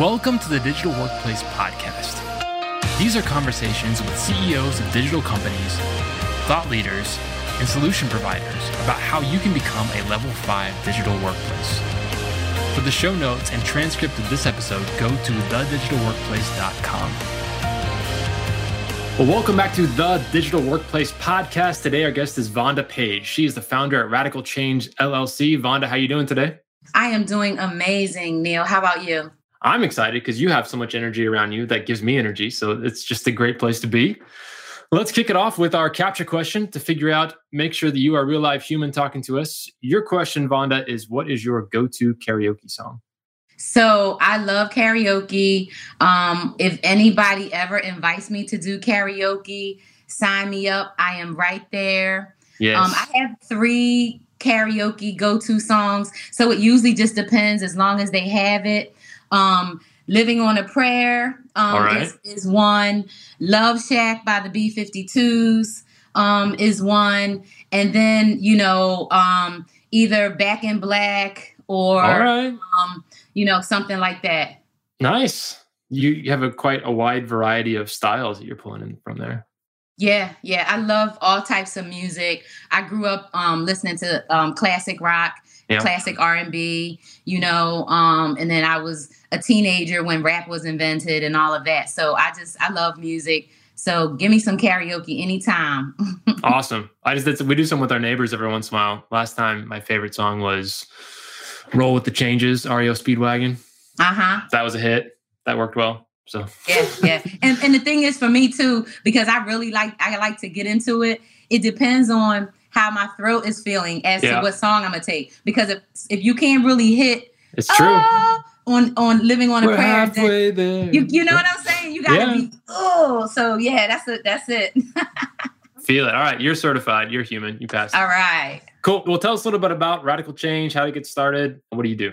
Welcome to the Digital Workplace Podcast. These are conversations with CEOs of digital companies, thought leaders, and solution providers about how you can become a level 5 digital workplace. For the show notes and transcript of this episode, go to thedigitalworkplace.com. Well, welcome back to the Digital Workplace Podcast. Today, our guest is Vonda Page. She is the founder at Radical Change LLC. Vonda, how are you doing today? I am doing amazing, Neil. How about you? I'm excited because you have so much energy around you that gives me energy. So it's just a great place to be. Let's kick it off with our CAPTCHA question to figure out, make sure that you are a real live human talking to us. Your question, Vonda, is what is your go to karaoke song? So I love karaoke. Um, if anybody ever invites me to do karaoke, sign me up. I am right there. Yes. Um, I have three karaoke go to songs. So it usually just depends as long as they have it. Um, Living on a Prayer um, right. is, is one. Love Shack by the B 52s um, is one. And then, you know, um, either Back in Black or, right. um, you know, something like that. Nice. You, you have a quite a wide variety of styles that you're pulling in from there. Yeah, yeah, I love all types of music. I grew up um, listening to um, classic rock, Yeah. classic R and B, you know, um, and then I was a teenager when rap was invented and all of that. So I just I love music. So give me some karaoke anytime. awesome. I just did some, we do some with our neighbors every once in a while. Last time, my favorite song was "Roll with the Changes" REO Speedwagon. uh huh. That was a hit. That worked well. So Yeah, yeah. And and the thing is for me too, because I really like I like to get into it. It depends on how my throat is feeling as Yeah. to what song I'm gonna take. Because if if you can't really hit it's true. "Oh," on on living on a We're prayer, then halfway there. you you know what I'm saying? You gotta Yeah. be oh, so yeah, that's it. That's it. Feel it. All right, you're certified. You're human. You passed. All right. Cool. Well, tell us a little bit about Radical Change, how to get started. What do you do?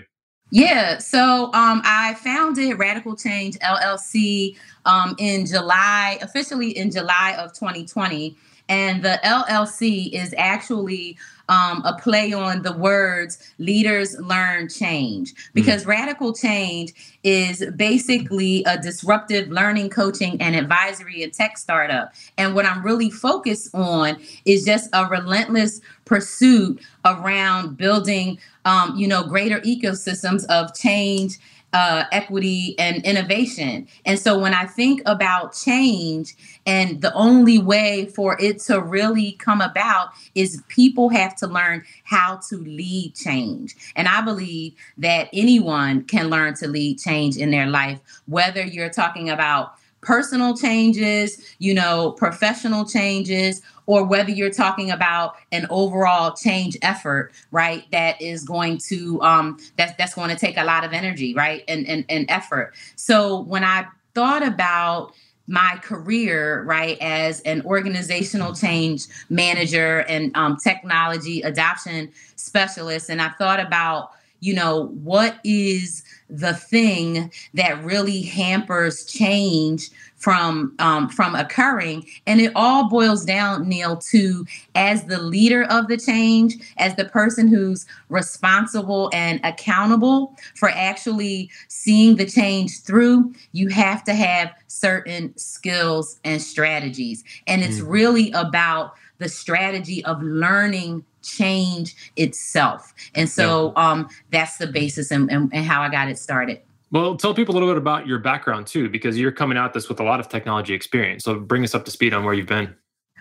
Yeah, so um, I founded Radical Change LLC um, in July, officially in July of 2020. And the LLC is actually um, a play on the words leaders learn change because radical change is basically a disruptive learning, coaching, and advisory and tech startup. And what I'm really focused on is just a relentless pursuit around building, um, you know, greater ecosystems of change uh, equity and innovation. And so when I think about change, and the only way for it to really come about is people have to learn how to lead change. And I believe that anyone can learn to lead change in their life, whether you're talking about personal changes, you know, professional changes, or whether you're talking about an overall change effort, right? That is going to um that's that's going to take a lot of energy, right? And and, and effort. So when I thought about my career, right, as an organizational change manager and um, technology adoption specialist, and I thought about, you know, what is the thing that really hampers change from um, from occurring and it all boils down neil to as the leader of the change as the person who's responsible and accountable for actually seeing the change through you have to have certain skills and strategies and it's Mhm. really about the strategy of learning change itself and so um that's the basis and, and, and how i got it started Well, tell people a little bit about your background too, because you're coming at this with a lot of technology experience. So bring us up to speed on where you've been.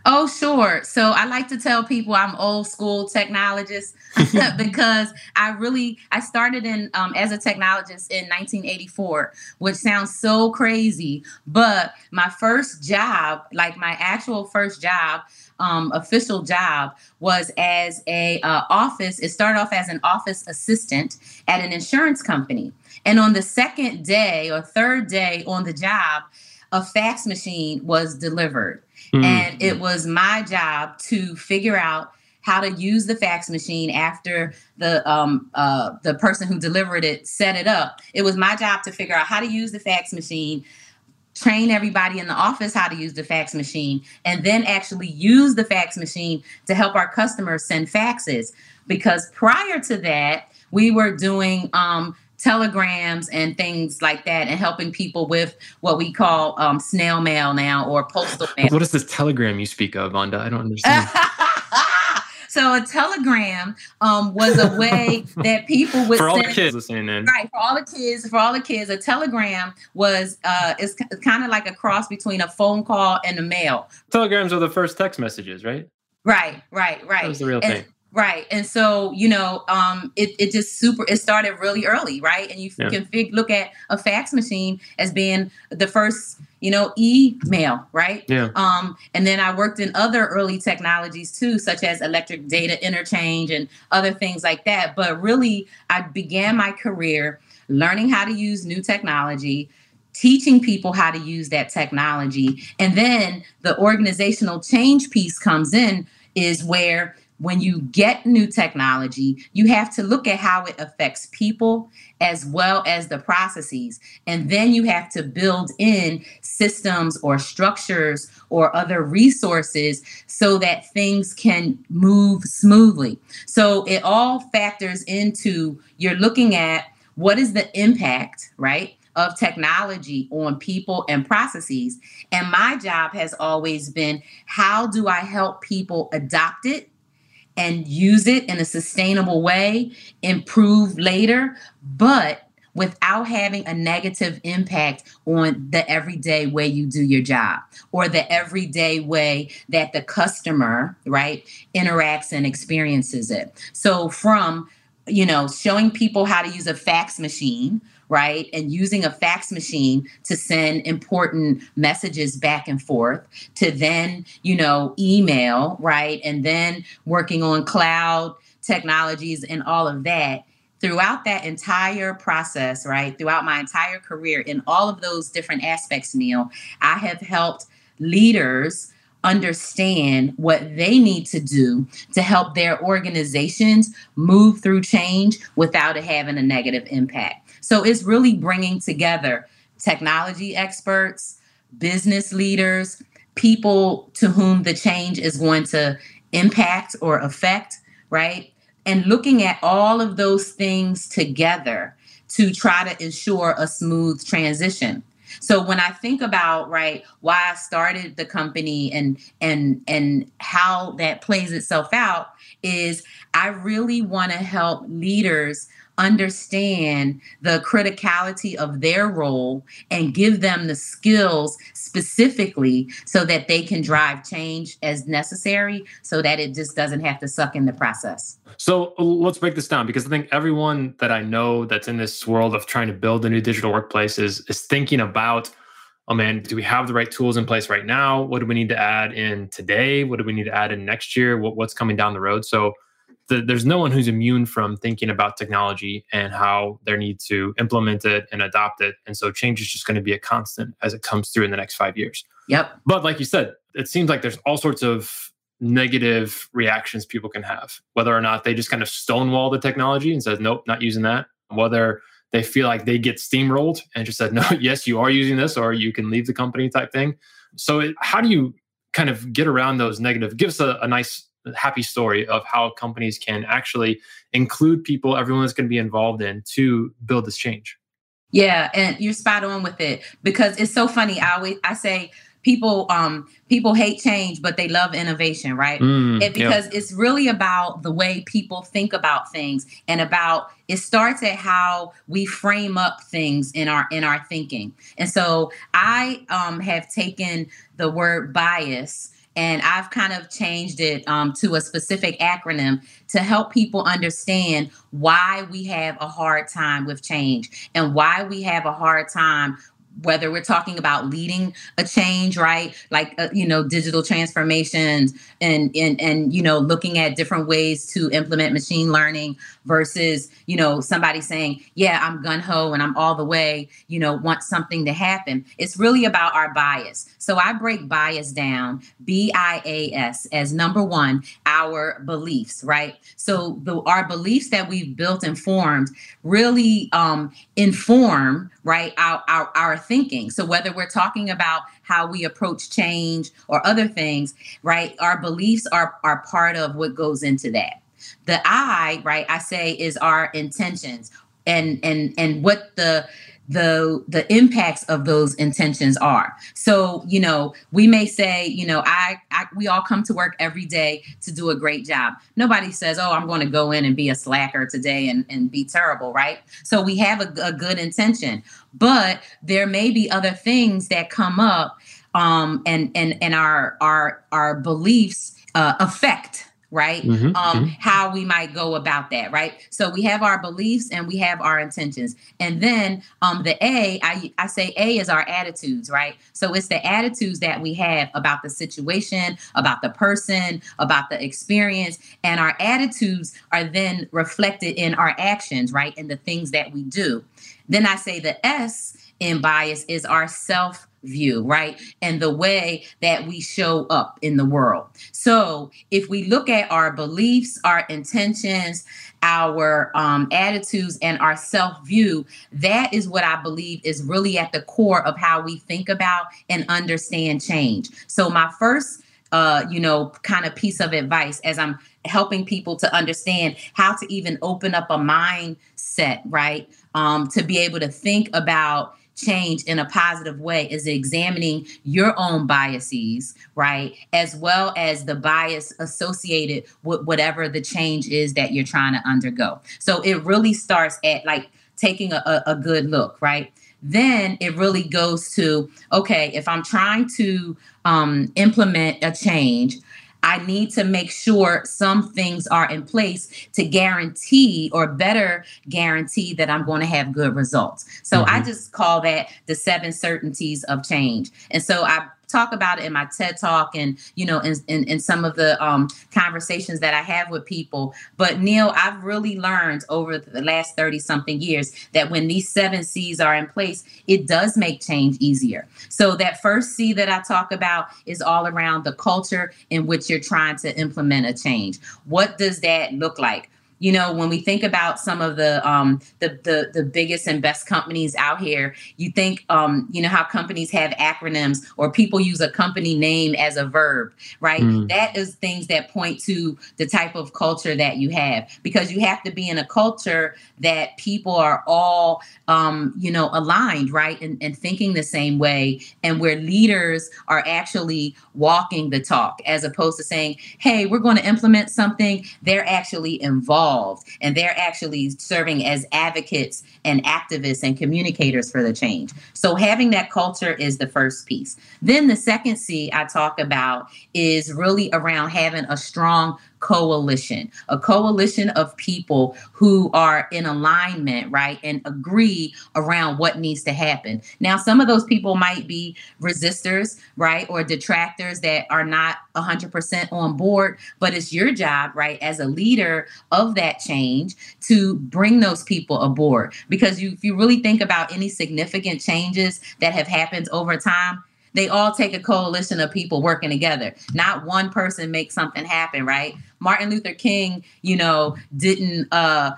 Oh, sure. So I like to tell people I'm old school technologist because I really I started in um, as a technologist in 1984, which sounds so crazy. But my first job, like my actual first job, um, official job, was as a uh, office. It started off as an office assistant at an insurance company, and on the second day or third day on the job, a fax machine was delivered Hmm. and it was my job to figure out how to use the fax machine after the um, uh, the person who delivered it set it up. It was my job to figure out how to use the fax machine, train everybody in the office how to use the fax machine, and then actually use the fax machine to help our customers send faxes. Because prior to that, we were doing um, telegrams and things like that and helping people with what we call um, snail mail now or postal mail. What is this telegram you speak of, Vonda? I don't understand. so a telegram um, was a way that people would for all send, the kids listening in. Right, for all the kids, for all the kids, a telegram was uh, is kind of like a cross between a phone call and a mail. Telegrams are the first text messages, right? Right, right, right. That was the real and, thing. Right. And so, you know, um, it, it just super, it started really early, right? And you Yeah. can fig- look at a fax machine as being the first, you know, email, right? Yeah. Um, and then I worked in other early technologies too, such as electric data interchange and other things like that. But really, I began my career learning how to use new technology, teaching people how to use that technology. And then the organizational change piece comes in, is where when you get new technology, you have to look at how it affects people as well as the processes. And then you have to build in systems or structures or other resources so that things can move smoothly. So it all factors into you're looking at what is the impact, right? Of technology on people and processes. And my job has always been how do I help people adopt it and use it in a sustainable way, improve later, but without having a negative impact on the everyday way you do your job or the everyday way that the customer, right, interacts and experiences it. So from you know, showing people how to use a fax machine, right? And using a fax machine to send important messages back and forth, to then, you know, email, right? And then working on cloud technologies and all of that. Throughout that entire process, right? Throughout my entire career, in all of those different aspects, Neil, I have helped leaders understand what they need to do to help their organizations move through change without it having a negative impact. So it's really bringing together technology experts, business leaders, people to whom the change is going to impact or affect, right? And looking at all of those things together to try to ensure a smooth transition. So when I think about right why I started the company and and and how that plays itself out is I really want to help leaders understand the criticality of their role and give them the skills specifically so that they can drive change as necessary so that it just doesn't have to suck in the process. So let's break this down because I think everyone that I know that's in this world of trying to build a new digital workplace is is thinking about, oh man, do we have the right tools in place right now? What do we need to add in today? What do we need to add in next year? What, what's coming down the road? So the, there's no one who's immune from thinking about technology and how they need to implement it and adopt it. And so change is just going to be a constant as it comes through in the next five years. Yep. But like you said, it seems like there's all sorts of negative reactions people can have, whether or not they just kind of stonewall the technology and says, nope, not using that. Whether they feel like they get steamrolled and just said, no, yes, you are using this, or you can leave the company type thing. So it, how do you kind of get around those negative? Give us a, a nice, happy story of how companies can actually include people, everyone that's going to be involved in to build this change. Yeah, and you're spot on with it because it's so funny. I always I say people um people hate change but they love innovation right Mm, it, because it's really about the way people think about things and about it starts at how we frame up things in our in our thinking and so i um have taken the word bias and I've kind of changed it um, to a specific acronym to help people understand why we have a hard time with change and why we have a hard time whether we're talking about leading a change right? Like uh, you know digital transformations and and and you know looking at different ways to implement machine learning versus you know somebody saying yeah i'm gun-ho and i'm all the way you know want something to happen. It's really about our bias. So i break bias down b-i-a-s as number one our beliefs right? So the our beliefs that we've built and formed really um inform right our, our our thinking. So whether we're talking about how we approach change or other things right our beliefs are are part of what goes into that. The i right i say is our intentions and and and what the the the impacts of those intentions are. So you know we may say you know I, I we all come to work every day to do a great job. Nobody says oh i'm going to go in and be a slacker today and, and be terrible right? So we have a, a good intention. But there may be other things that come up um and and and our our our beliefs uh, affect right? Mm-hmm, um, mm-hmm. How we might go about that, right? So we have our beliefs and we have our intentions. And then um, the A, I, I say A is our attitudes, right? So it's the attitudes that we have about the situation, about the person, about the experience. And our attitudes are then reflected in our actions, right? In the things that we do. Then I say the S in bias is our self view, right? And the way that we show up in the world. So if we look at our beliefs, our intentions, our um, attitudes, and our self view, that is what I believe is really at the core of how we think about and understand change. So my first uh, you know, kind of piece of advice as I'm helping people to understand how to even open up a mindset, right? Um, to be able to think about change in a positive way is examining your own biases, right? As well as the bias associated with whatever the change is that you're trying to undergo. So it really starts at like taking a, a good look, right? Then it really goes to okay, if I'm trying to um, implement a change, I need to make sure some things are in place to guarantee or better guarantee that I'm going to have good results. So mm-hmm. I just call that the seven certainties of change. And so I talk about it in my TED talk and, you know, in, in, in some of the um, conversations that I have with people. But Neil, I've really learned over the last 30 something years that when these seven C's are in place, it does make change easier. So that first C that I talk about is all around the culture in which you're trying to implement a change. What does that look like? You know when we think about some of the um the the, the biggest and best companies out here you think um you know how companies have acronyms or people use a company name as a verb right? Mm. that is things that point to the type of culture that you have because you have to be in a culture that people are all um you know aligned right? And, and thinking the same way and where leaders are actually walking the talk as opposed to saying hey we're going to implement something. They're actually involved involved and they're actually serving as advocates and activists and communicators for the change. So having that culture is the first piece. Then the second C I talk about is really around having a strong coalition, a coalition of people who are in alignment, right, and agree around what needs to happen. Now, some of those people might be resistors, right, or detractors that are not 100% on board, but it's your job, right, as a leader of that change to bring those people aboard. Because you, if you really think about any significant changes that have happened over time, they all take a coalition of people working together. Not one person makes something happen, right? Martin Luther King, you know, didn't uh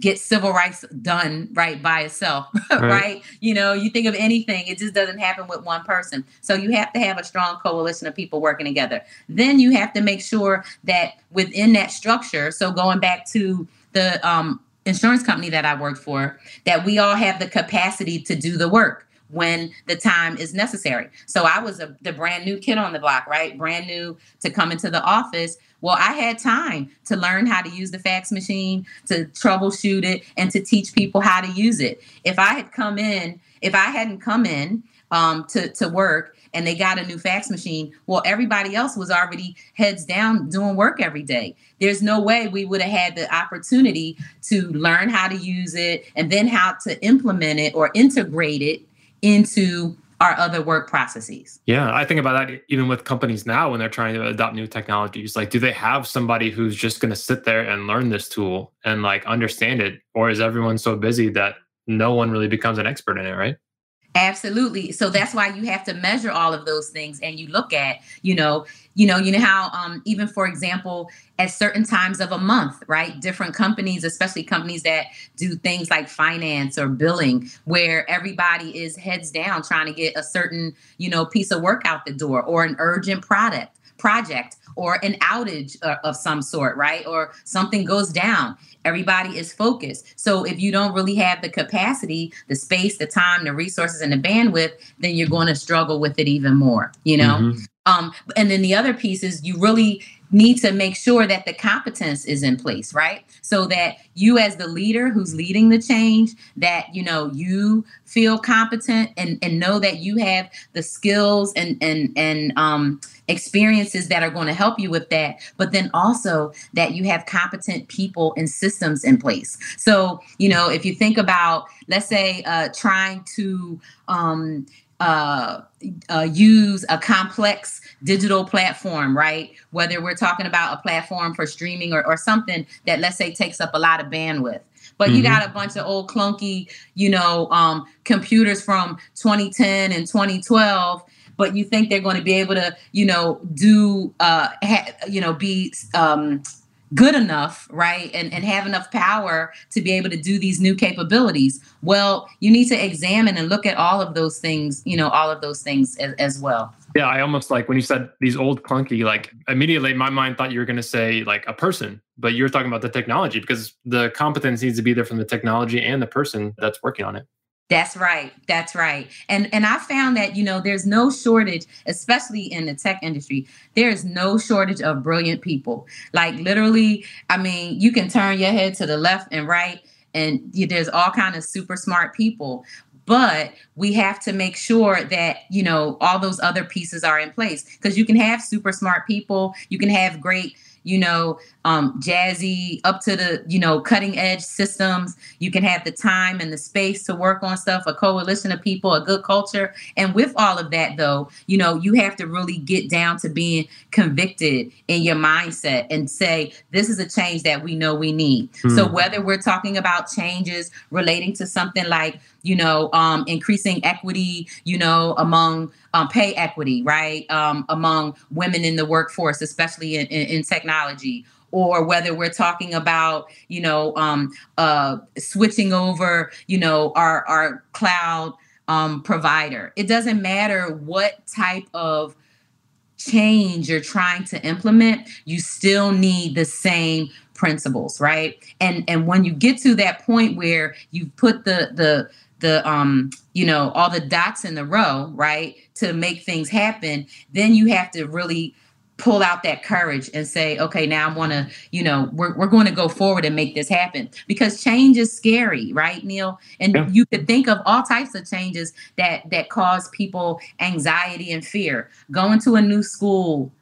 get civil rights done right by itself right. right. you know you think of anything it just doesn't happen with one person so you have to have a strong coalition of people working together then you have to make sure that within that structure so going back to the um, insurance company that i worked for that we all have the capacity to do the work when the time is necessary. So I was a, the brand new kid on the block, right? Brand new to come into the office. Well, I had time to learn how to use the fax machine, to troubleshoot it, and to teach people how to use it. If I had come in, if I hadn't come in um, to, to work and they got a new fax machine, well, everybody else was already heads down doing work every day. There's no way we would have had the opportunity to learn how to use it and then how to implement it or integrate it into our other work processes. Yeah, I think about that even with companies now when they're trying to adopt new technologies. Like, do they have somebody who's just going to sit there and learn this tool and like understand it? Or is everyone so busy that no one really becomes an expert in it, right? Absolutely. So that's why you have to measure all of those things and you look at, you know, you know, you know how um even for example, at certain times of a month, right? Different companies, especially companies that do things like finance or billing, where everybody is heads down trying to get a certain, you know, piece of work out the door or an urgent product project or an outage uh, of some sort, right? Or something goes down. Everybody is focused. So if you don't really have the capacity, the space, the time, the resources, and the bandwidth, then you're going to struggle with it even more, you know? Mm-hmm. Um, and then the other piece is you really need to make sure that the competence is in place, right? So that you as the leader who's leading the change, that you know you feel competent and, and know that you have the skills and and and um experiences that are going to help you with that, but then also that you have competent people and systems in place. So, you know, if you think about, let's say, uh, trying to um, uh, uh, use a complex digital platform, right? Whether we're talking about a platform for streaming or, or something that, let's say, takes up a lot of bandwidth. But mm-hmm. you got a bunch of old clunky, you know, um, computers from 2010 and 2012 but you think they're going to be able to, you know, do, uh, ha- you know, be um, good enough, right? And, and have enough power to be able to do these new capabilities. Well, you need to examine and look at all of those things, you know, all of those things as, as well. Yeah, I almost like when you said these old clunky, like immediately my mind thought you were going to say like a person, but you're talking about the technology because the competence needs to be there from the technology and the person that's working on it. That's right. That's right. And and I found that, you know, there's no shortage, especially in the tech industry. There's no shortage of brilliant people. Like literally, I mean, you can turn your head to the left and right and there's all kind of super smart people but we have to make sure that you know all those other pieces are in place because you can have super smart people you can have great you know, um, jazzy, up to the, you know, cutting edge systems. You can have the time and the space to work on stuff, a coalition of people, a good culture. And with all of that, though, you know, you have to really get down to being convicted in your mindset and say, this is a change that we know we need. Mm. So whether we're talking about changes relating to something like, you know, um, increasing equity, you know, among um, pay equity, right, um, among women in the workforce, especially in, in, in, technology, or whether we're talking about, you know, um, uh, switching over, you know, our our cloud um, provider. It doesn't matter what type of change you're trying to implement, you still need the same principles, right? And and when you get to that point where you put the the the um you know all the dots in the row right to make things happen then you have to really pull out that courage and say okay now i want to you know we're, we're going to go forward and make this happen. Because change is scary right neil? And yeah. you could think of all types of changes that that cause people anxiety and fear. Going to a new school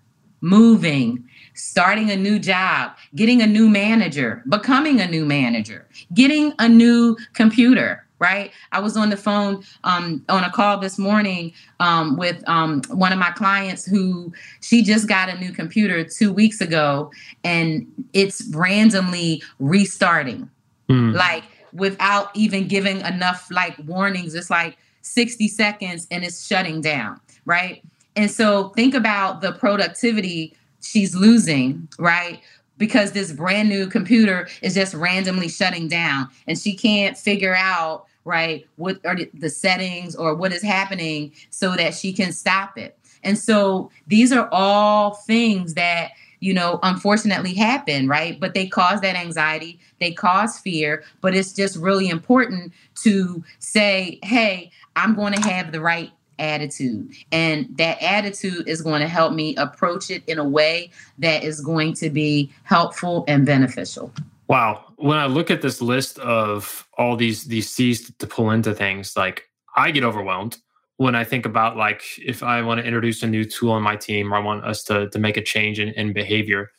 moving starting a new job, getting a new manager, becoming a new manager, getting a new computer, right? I was on the phone um, on a call this morning um, with um, one of my clients who she just got a new computer two weeks ago and it's randomly restarting, mm. like without even giving enough like warnings. It's like 60 seconds and it's shutting down, right? And so think about the productivity she's losing, right? Because this brand new computer is just randomly shutting down and she can't figure out, right, what are the settings or what is happening so that she can stop it. And so these are all things that you know, unfortunately happen, right? But they cause that anxiety, they cause fear, but it's just really important to say, hey, I'm going to have the right attitude. And that attitude is going to help me approach it in a way that is going to be helpful and beneficial. Wow. When I look at this list of all these these C's to pull into things, like I get overwhelmed when I think about like if I want to introduce a new tool on my team or I want us to to make a change in, in behavior.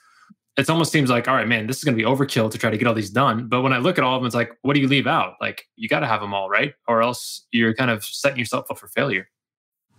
It almost seems like, all right, man, this is going to be overkill to try to get all these done. But when I look at all of them, it's like, what do you leave out? Like, you got to have them all, right? Or else you're kind of setting yourself up for failure.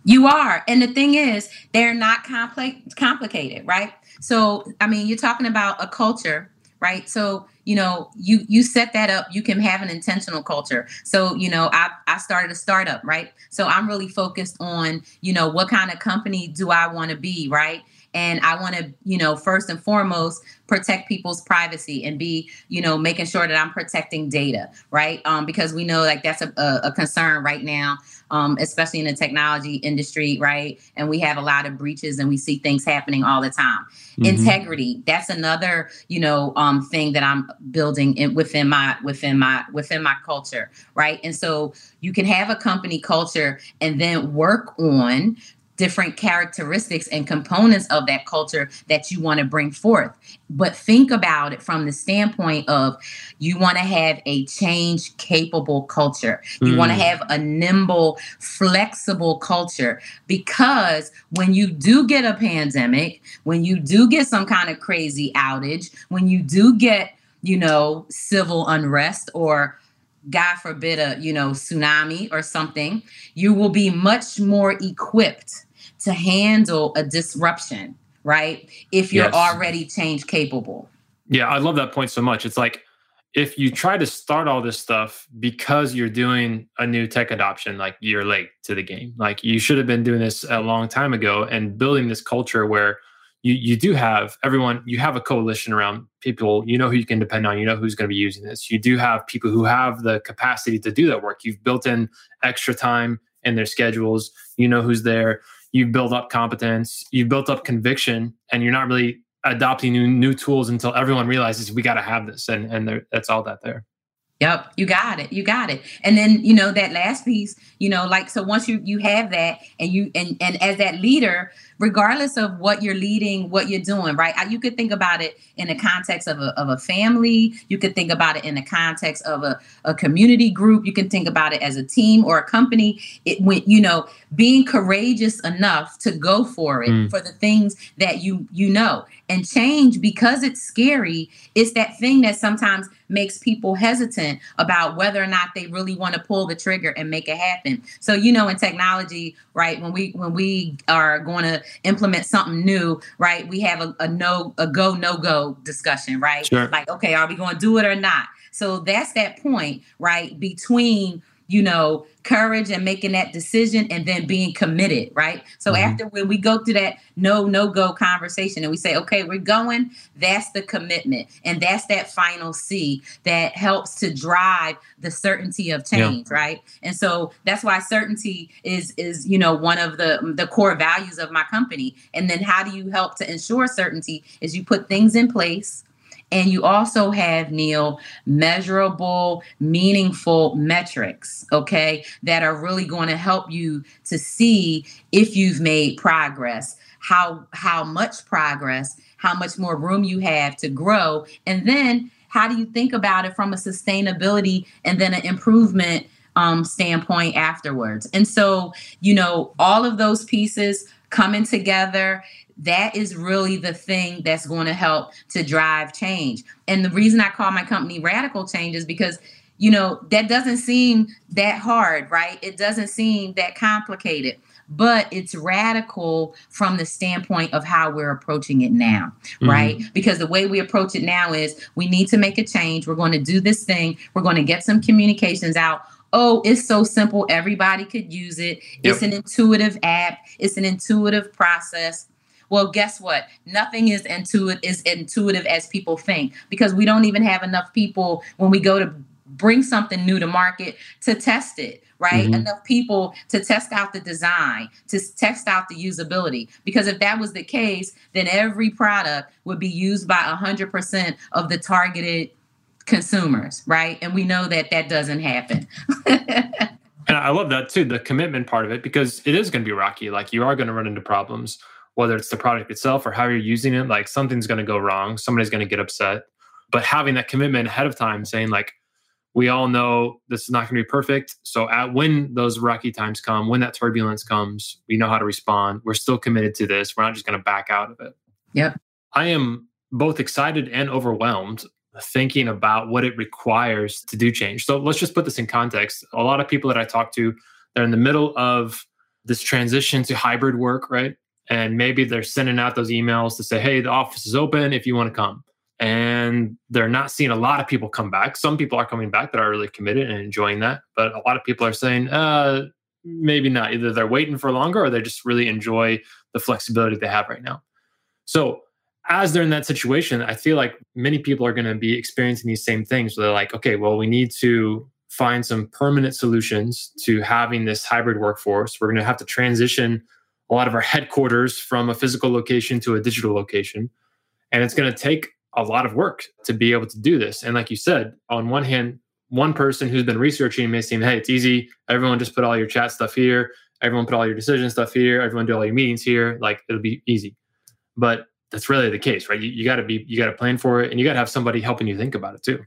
You are. And the thing is, they're not complex complicated, right? So, I mean, you're talking about a culture, right? So, you know, you you set that up, you can have an intentional culture. So, you know, I I started a startup, right? So, I'm really focused on, you know, what kind of company do I want to be, right? And I want to, you know, first and foremost, protect people's privacy and be, you know, making sure that I'm protecting data, right? Um, because we know like that's a, a, concern right now, um, especially in the technology industry, right? And we have a lot of breaches and we see things happening all the time. Mm-hmm. Integrity, that's another, you know, um, thing that I'm building in, within my within my within my culture, right? And so you can have a company culture and then work on different characteristics and components of that culture that you want to bring forth. But think about it from the standpoint of you want to have a change capable culture. You mm. want to have a nimble, flexible culture because when you do get a pandemic, when you do get some kind of crazy outage, when you do get, you know, civil unrest or God forbid a, you know, tsunami or something, you will be much more equipped to handle a disruption, right? If you're yes. already change capable. Yeah, I love that point so much. It's like if you try to start all this stuff because you're doing a new tech adoption, like you're late to the game. Like you should have been doing this a long time ago and building this culture where you you do have everyone you have a coalition around people you know who you can depend on you know who's going to be using this you do have people who have the capacity to do that work you've built in extra time in their schedules you know who's there you've built up competence, you've built up conviction, and you're not really adopting new new tools until everyone realizes we got to have this, and and there, that's all that there. Yep, you got it. You got it. And then, you know, that last piece, you know, like so once you you have that and you and and as that leader, regardless of what you're leading, what you're doing, right? You could think about it in the context of a of a family, you could think about it in the context of a, a community group, you can think about it as a team or a company. It when you know, being courageous enough to go for it mm. for the things that you you know. And change because it's scary, it's that thing that sometimes makes people hesitant about whether or not they really want to pull the trigger and make it happen. So you know in technology, right, when we when we are going to implement something new, right, we have a, a no a go no go discussion, right? Sure. Like okay, are we going to do it or not? So that's that point, right, between you know, courage and making that decision and then being committed, right? So mm-hmm. after when we go through that no, no go conversation and we say, okay, we're going, that's the commitment. And that's that final C that helps to drive the certainty of change, yeah. right? And so that's why certainty is is, you know, one of the the core values of my company. And then how do you help to ensure certainty is you put things in place and you also have, Neil, measurable, meaningful metrics, okay, that are really going to help you to see if you've made progress, how how much progress, how much more room you have to grow, and then how do you think about it from a sustainability and then an improvement um, standpoint afterwards. And so, you know, all of those pieces coming together that is really the thing that's going to help to drive change. And the reason I call my company Radical Change is because you know that doesn't seem that hard, right? It doesn't seem that complicated but it's radical from the standpoint of how we're approaching it now, mm-hmm. right? Because the way we approach it now is we need to make a change. We're going to do this thing. We're going to get some communications out. Oh, it's so simple. Everybody could use it. Yep. It's an intuitive app. It's an intuitive process. Well, guess what? Nothing is intuitive is intuitive as people think because we don't even have enough people when we go to bring something new to market to test it right? Mm-hmm. enough people to test out the design to test out the usability. Because if that was the case then every product would be used by 100% of the targeted consumers right? And we know that that doesn't happen. And i love that too the commitment part of it because it is going to be rocky like you are going to run into problems whether it's the product itself or how you're using it, like something's going to go wrong. Somebody's going to get upset. But having that commitment ahead of time, saying, like, we all know this is not going to be perfect. So at when those rocky times come, when that turbulence comes, we know how to respond. We're still committed to this. We're not just going to back out of it. Yep. I am both excited and overwhelmed thinking about what it requires to do change. So let's just put this in context. A lot of people that I talk to, they're in the middle of this transition to hybrid work, right? And maybe they're sending out those emails to say, hey, the office is open if you want to come. And they're not seeing a lot of people come back. Some people are coming back that are really committed and enjoying that. But a lot of people are saying, uh, maybe not. Either they're waiting for longer or they just really enjoy the flexibility they have right now. So as they're in that situation, I feel like many people are going to be experiencing these same things. So they're like, okay, well, we need to find some permanent solutions to having this hybrid workforce. We're going to have to transition a lot of our headquarters from a physical location to a digital location. And it's going to take a lot of work to be able to do this. And like you said, on one hand, one person who's been researching may seem, hey, it's easy. Everyone just put all your chat stuff here. Everyone put all your decision stuff here. Everyone do all your meetings here. Like it'll be easy. But that's really the case, right? You, you got to be, you got to plan for it, and you got to have somebody helping you think about it too.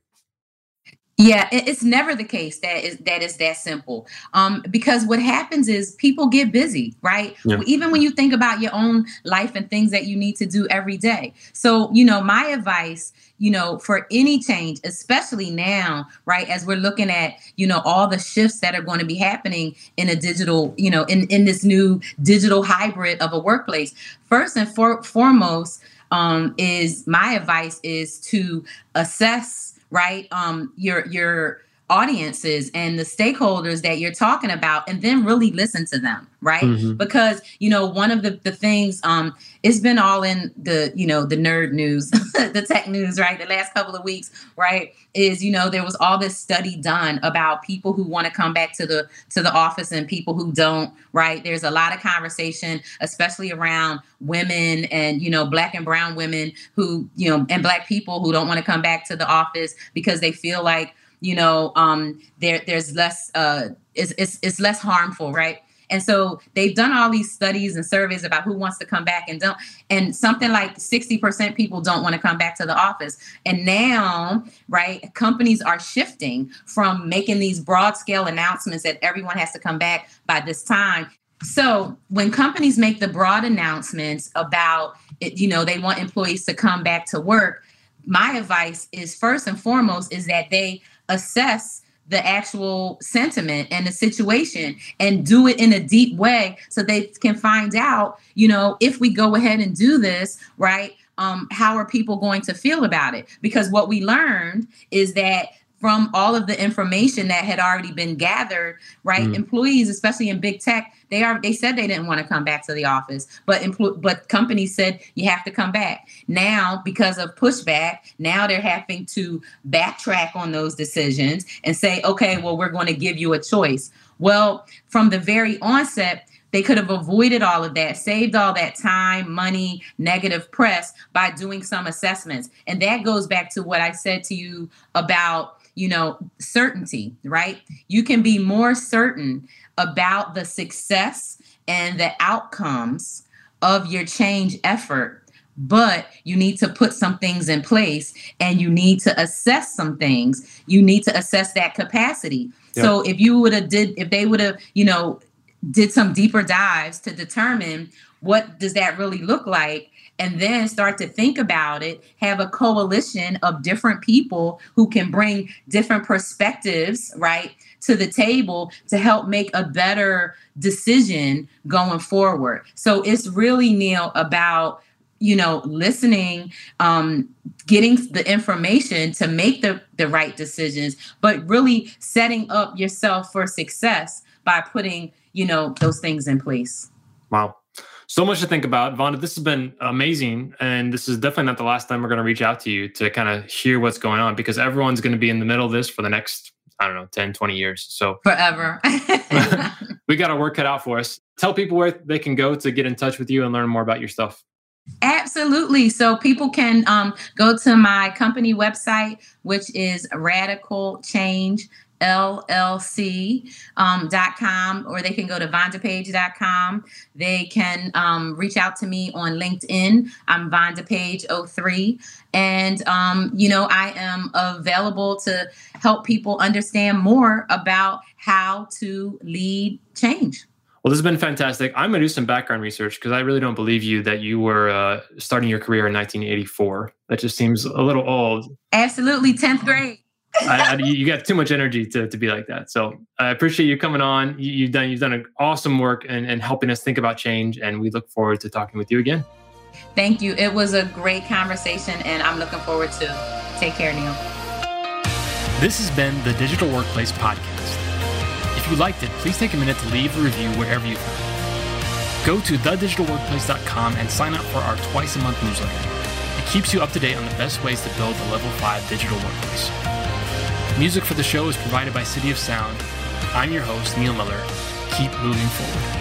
Yeah, it's never the case that is that is that simple. Um, because what happens is people get busy, right? Yeah. Even when you think about your own life and things that you need to do every day. So, you know, my advice, you know, for any change, especially now, right, as we're looking at, you know, all the shifts that are going to be happening in a digital, you know, in in this new digital hybrid of a workplace. First and for, foremost, um, is my advice is to assess right? Um, your your audiences and the stakeholders that you're talking about and then really listen to them right? Mm-hmm. because you know one of the, the things um it's been all in the you know the nerd news the tech news right? The last couple of weeks right? Is you know there was all this study done about people who want to come back to the to the office and people who don't right? There's a lot of conversation especially around women and you know black and brown women who you know and black people who don't want to come back to the office because they feel like you know um, there there's less uh, it's, it's it's less harmful, right? And so they've done all these studies and surveys about who wants to come back and don't. And something like 60% people don't want to come back to the office. And now, right, companies are shifting from making these broad scale announcements that everyone has to come back by this time. So when companies make the broad announcements about it, you know, they want employees to come back to work, my advice is first and foremost is that they assess the actual sentiment and the situation and do it in a deep way so they can find out, you know, if we go ahead and do this, right? Um, how are people going to feel about it? Because what we learned is that from all of the information that had already been gathered, right? Mm. Employees, especially in big tech, they are they said they didn't want to come back to the office, but empl- but companies said you have to come back. Now, because of pushback, now they're having to backtrack on those decisions and say, okay, well, we're going to give you a choice. Well, from the very onset, they could have avoided all of that, saved all that time, money, negative press by doing some assessments. And that goes back to what I said to you about you know, certainty, right? You can be more certain about the success and the outcomes of your change effort but you need to put some things in place and you need to assess some things you need to assess that capacity yep. so if you would have did if they would have you know did some deeper dives to determine what does that really look like and then start to think about it, have a coalition of different people who can bring different perspectives, right, to the table to help make a better decision going forward. So it's really, Neil, about you know listening um getting the information to make the the right decisions but really setting up yourself for success by putting you know those things in place wow so much to think about. Vonda, this has been amazing. And this is definitely not the last time we're going to reach out to you to kind of hear what's going on because everyone's going to be in the middle of this for the next, I don't know, 10, 20 years. So forever. we got our work cut out for us. Tell people where they can go to get in touch with you and learn more about your stuff. Absolutely. So people can um, go to my company website, which is Radical Change llc.com um, or they can go to vondapage.com. They can um, reach out to me on LinkedIn. I'm vondapage03. And, um, you know, I am available to help people understand more about how to lead change. Well, this has been fantastic. I'm going to do some background research because I really don't believe you that you were uh, starting your career in 1984. That just seems a little old. Absolutely, 10th grade. I, I, you got too much energy to, to be like that. So I appreciate you coming on. You, have done you've done an awesome work and, and helping us think about change, and we look forward to talking with you again. Thank you. It was a great conversation, and I'm looking forward to. Take care, Neil. This has been the Digital Workplace Podcast. If you liked it, please take a minute to leave a review wherever you found it. Go to thedigitalworkplace.com and sign up for our twice a month newsletter. It keeps you up to date on the best ways to build a level 5 digital workplace. Music for the show is provided by City of Sound. I'm your host, Neil Miller. Keep moving forward.